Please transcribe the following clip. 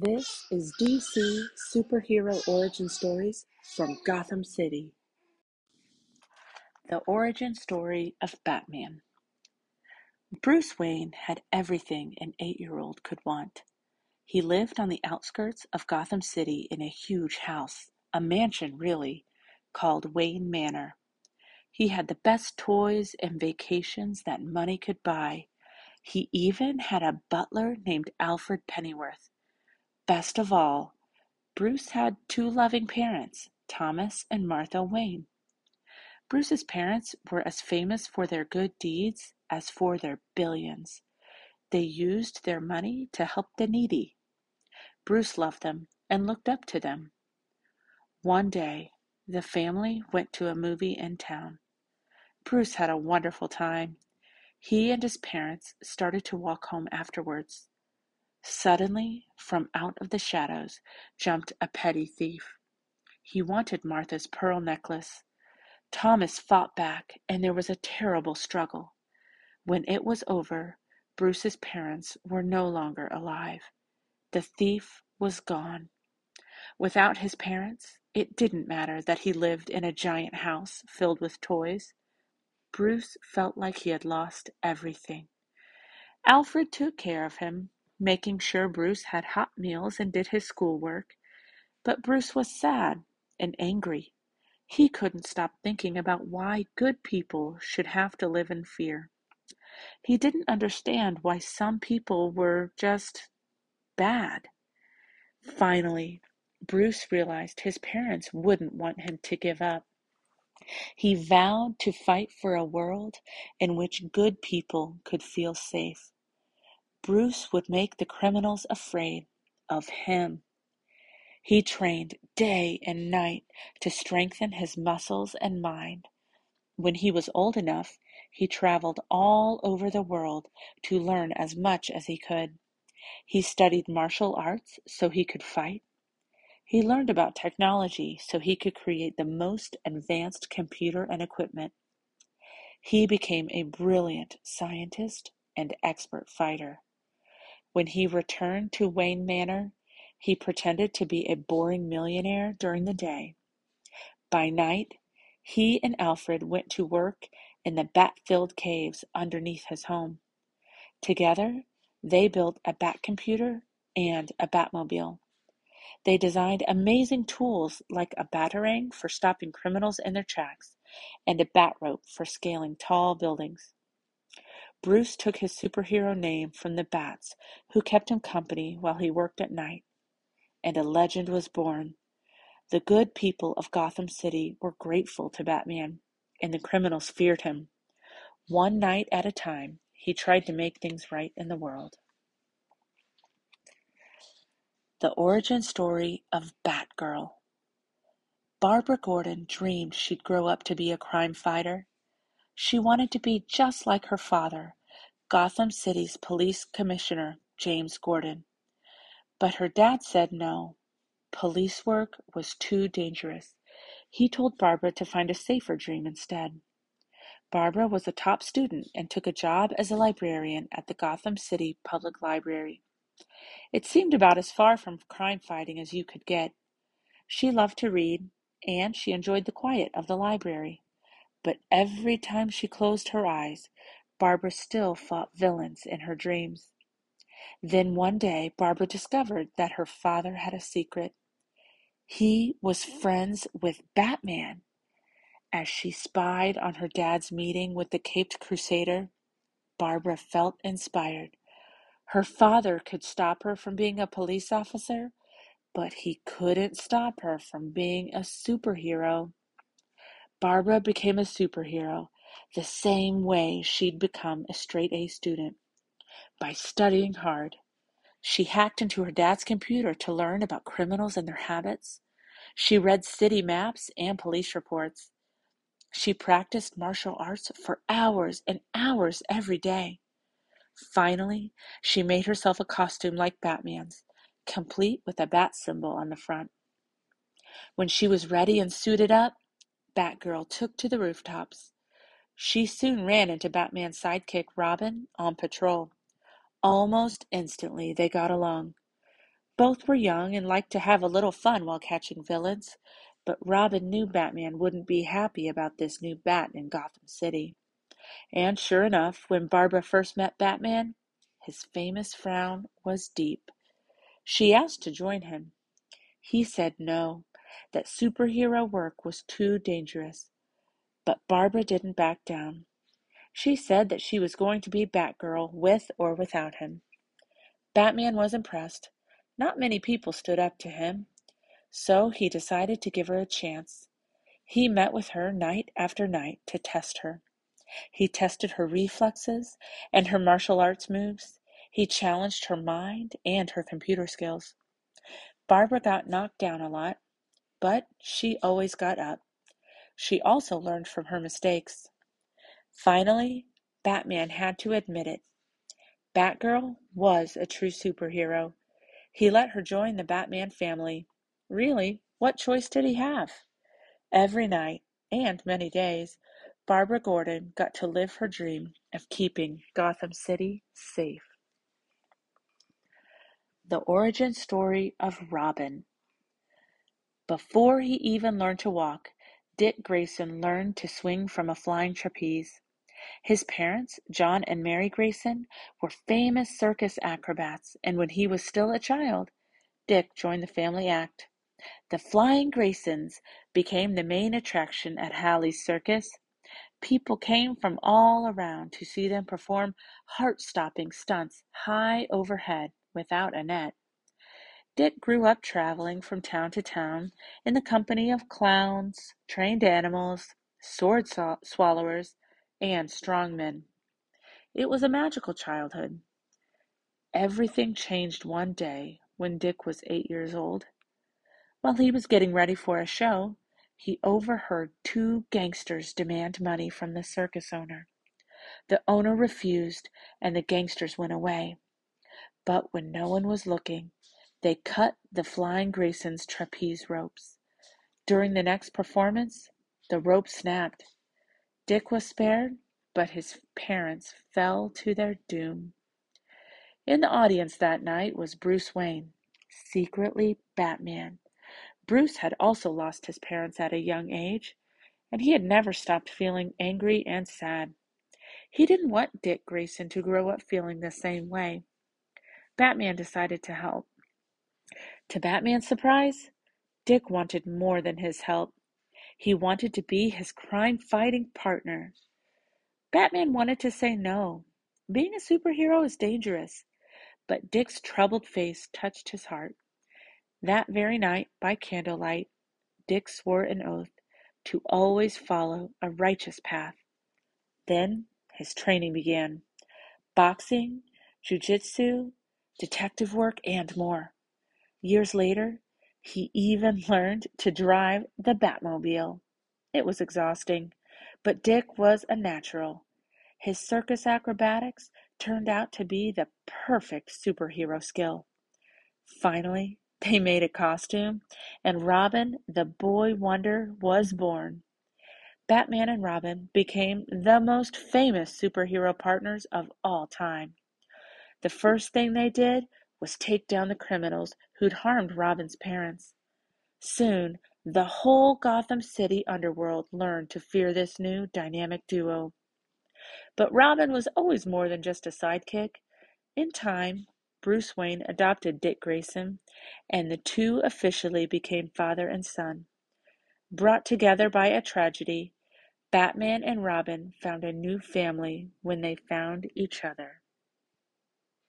This is DC Superhero Origin Stories from Gotham City. The origin story of Batman. Bruce Wayne had everything an eight year old could want. He lived on the outskirts of Gotham City in a huge house, a mansion really, called Wayne Manor. He had the best toys and vacations that money could buy. He even had a butler named Alfred Pennyworth. Best of all, Bruce had two loving parents, Thomas and Martha Wayne. Bruce's parents were as famous for their good deeds as for their billions. They used their money to help the needy. Bruce loved them and looked up to them. One day, the family went to a movie in town. Bruce had a wonderful time. He and his parents started to walk home afterwards. Suddenly, from out of the shadows, jumped a petty thief. He wanted Martha's pearl necklace. Thomas fought back, and there was a terrible struggle. When it was over, Bruce's parents were no longer alive. The thief was gone. Without his parents, it didn't matter that he lived in a giant house filled with toys. Bruce felt like he had lost everything. Alfred took care of him making sure Bruce had hot meals and did his schoolwork. But Bruce was sad and angry. He couldn't stop thinking about why good people should have to live in fear. He didn't understand why some people were just bad. Finally, Bruce realized his parents wouldn't want him to give up. He vowed to fight for a world in which good people could feel safe. Bruce would make the criminals afraid of him. He trained day and night to strengthen his muscles and mind. When he was old enough, he traveled all over the world to learn as much as he could. He studied martial arts so he could fight. He learned about technology so he could create the most advanced computer and equipment. He became a brilliant scientist and expert fighter. When he returned to Wayne Manor, he pretended to be a boring millionaire during the day. By night, he and Alfred went to work in the bat-filled caves underneath his home. Together, they built a bat computer and a Batmobile. They designed amazing tools like a batarang for stopping criminals in their tracks and a bat rope for scaling tall buildings. Bruce took his superhero name from the bats who kept him company while he worked at night, and a legend was born. The good people of Gotham City were grateful to Batman, and the criminals feared him. One night at a time, he tried to make things right in the world. The origin story of Batgirl. Barbara Gordon dreamed she'd grow up to be a crime fighter. She wanted to be just like her father, Gotham City's police commissioner, James Gordon. But her dad said no. Police work was too dangerous. He told Barbara to find a safer dream instead. Barbara was a top student and took a job as a librarian at the Gotham City Public Library. It seemed about as far from crime fighting as you could get. She loved to read, and she enjoyed the quiet of the library. But every time she closed her eyes, Barbara still fought villains in her dreams. Then one day Barbara discovered that her father had a secret. He was friends with Batman. As she spied on her dad's meeting with the Caped Crusader, Barbara felt inspired. Her father could stop her from being a police officer, but he couldn't stop her from being a superhero. Barbara became a superhero the same way she'd become a straight A student by studying hard. She hacked into her dad's computer to learn about criminals and their habits. She read city maps and police reports. She practiced martial arts for hours and hours every day. Finally, she made herself a costume like Batman's, complete with a bat symbol on the front. When she was ready and suited up, Batgirl took to the rooftops. She soon ran into Batman's sidekick Robin on patrol. Almost instantly they got along. Both were young and liked to have a little fun while catching villains, but Robin knew Batman wouldn't be happy about this new bat in Gotham City. And sure enough, when Barbara first met Batman, his famous frown was deep. She asked to join him. He said no, that superhero work was too dangerous. But Barbara didn't back down. She said that she was going to be Batgirl with or without him. Batman was impressed. Not many people stood up to him, so he decided to give her a chance. He met with her night after night to test her. He tested her reflexes and her martial arts moves. He challenged her mind and her computer skills. Barbara got knocked down a lot, but she always got up. She also learned from her mistakes. Finally, Batman had to admit it. Batgirl was a true superhero. He let her join the Batman family. Really, what choice did he have? Every night, and many days, Barbara Gordon got to live her dream of keeping Gotham City safe. The origin story of Robin. Before he even learned to walk, Dick Grayson learned to swing from a flying trapeze. His parents, John and Mary Grayson, were famous circus acrobats, and when he was still a child, Dick joined the family act. The Flying Graysons became the main attraction at Haly's Circus. People came from all around to see them perform heart-stopping stunts high overhead without a net. Dick grew up traveling from town to town in the company of clowns, trained animals, sword swallowers, and strong men. It was a magical childhood. Everything changed one day when Dick was eight years old. While he was getting ready for a show, he overheard two gangsters demand money from the circus owner. The owner refused, and the gangsters went away. But when no one was looking, they cut the Flying Grayson's trapeze ropes. During the next performance, the rope snapped. Dick was spared, but his parents fell to their doom. In the audience that night was Bruce Wayne, secretly Batman. Bruce had also lost his parents at a young age, and he had never stopped feeling angry and sad. He didn't want Dick Grayson to grow up feeling the same way. Batman decided to help. To Batman's surprise, Dick wanted more than his help. He wanted to be his crime-fighting partner. Batman wanted to say no. Being a superhero is dangerous. But Dick's troubled face touched his heart. That very night, by candlelight, Dick swore an oath to always follow a righteous path. Then his training began. Boxing, jujitsu, detective work, and more. Years later, he even learned to drive the Batmobile. It was exhausting, but Dick was a natural. His circus acrobatics turned out to be the perfect superhero skill. Finally, they made a costume, and Robin, the boy wonder, was born. Batman and Robin became the most famous superhero partners of all time. The first thing they did was take down the criminals who'd harmed Robin's parents. Soon, the whole Gotham City underworld learned to fear this new dynamic duo. But Robin was always more than just a sidekick. In time, Bruce Wayne adopted Dick Grayson, and the two officially became father and son. Brought together by a tragedy, Batman and Robin found a new family when they found each other.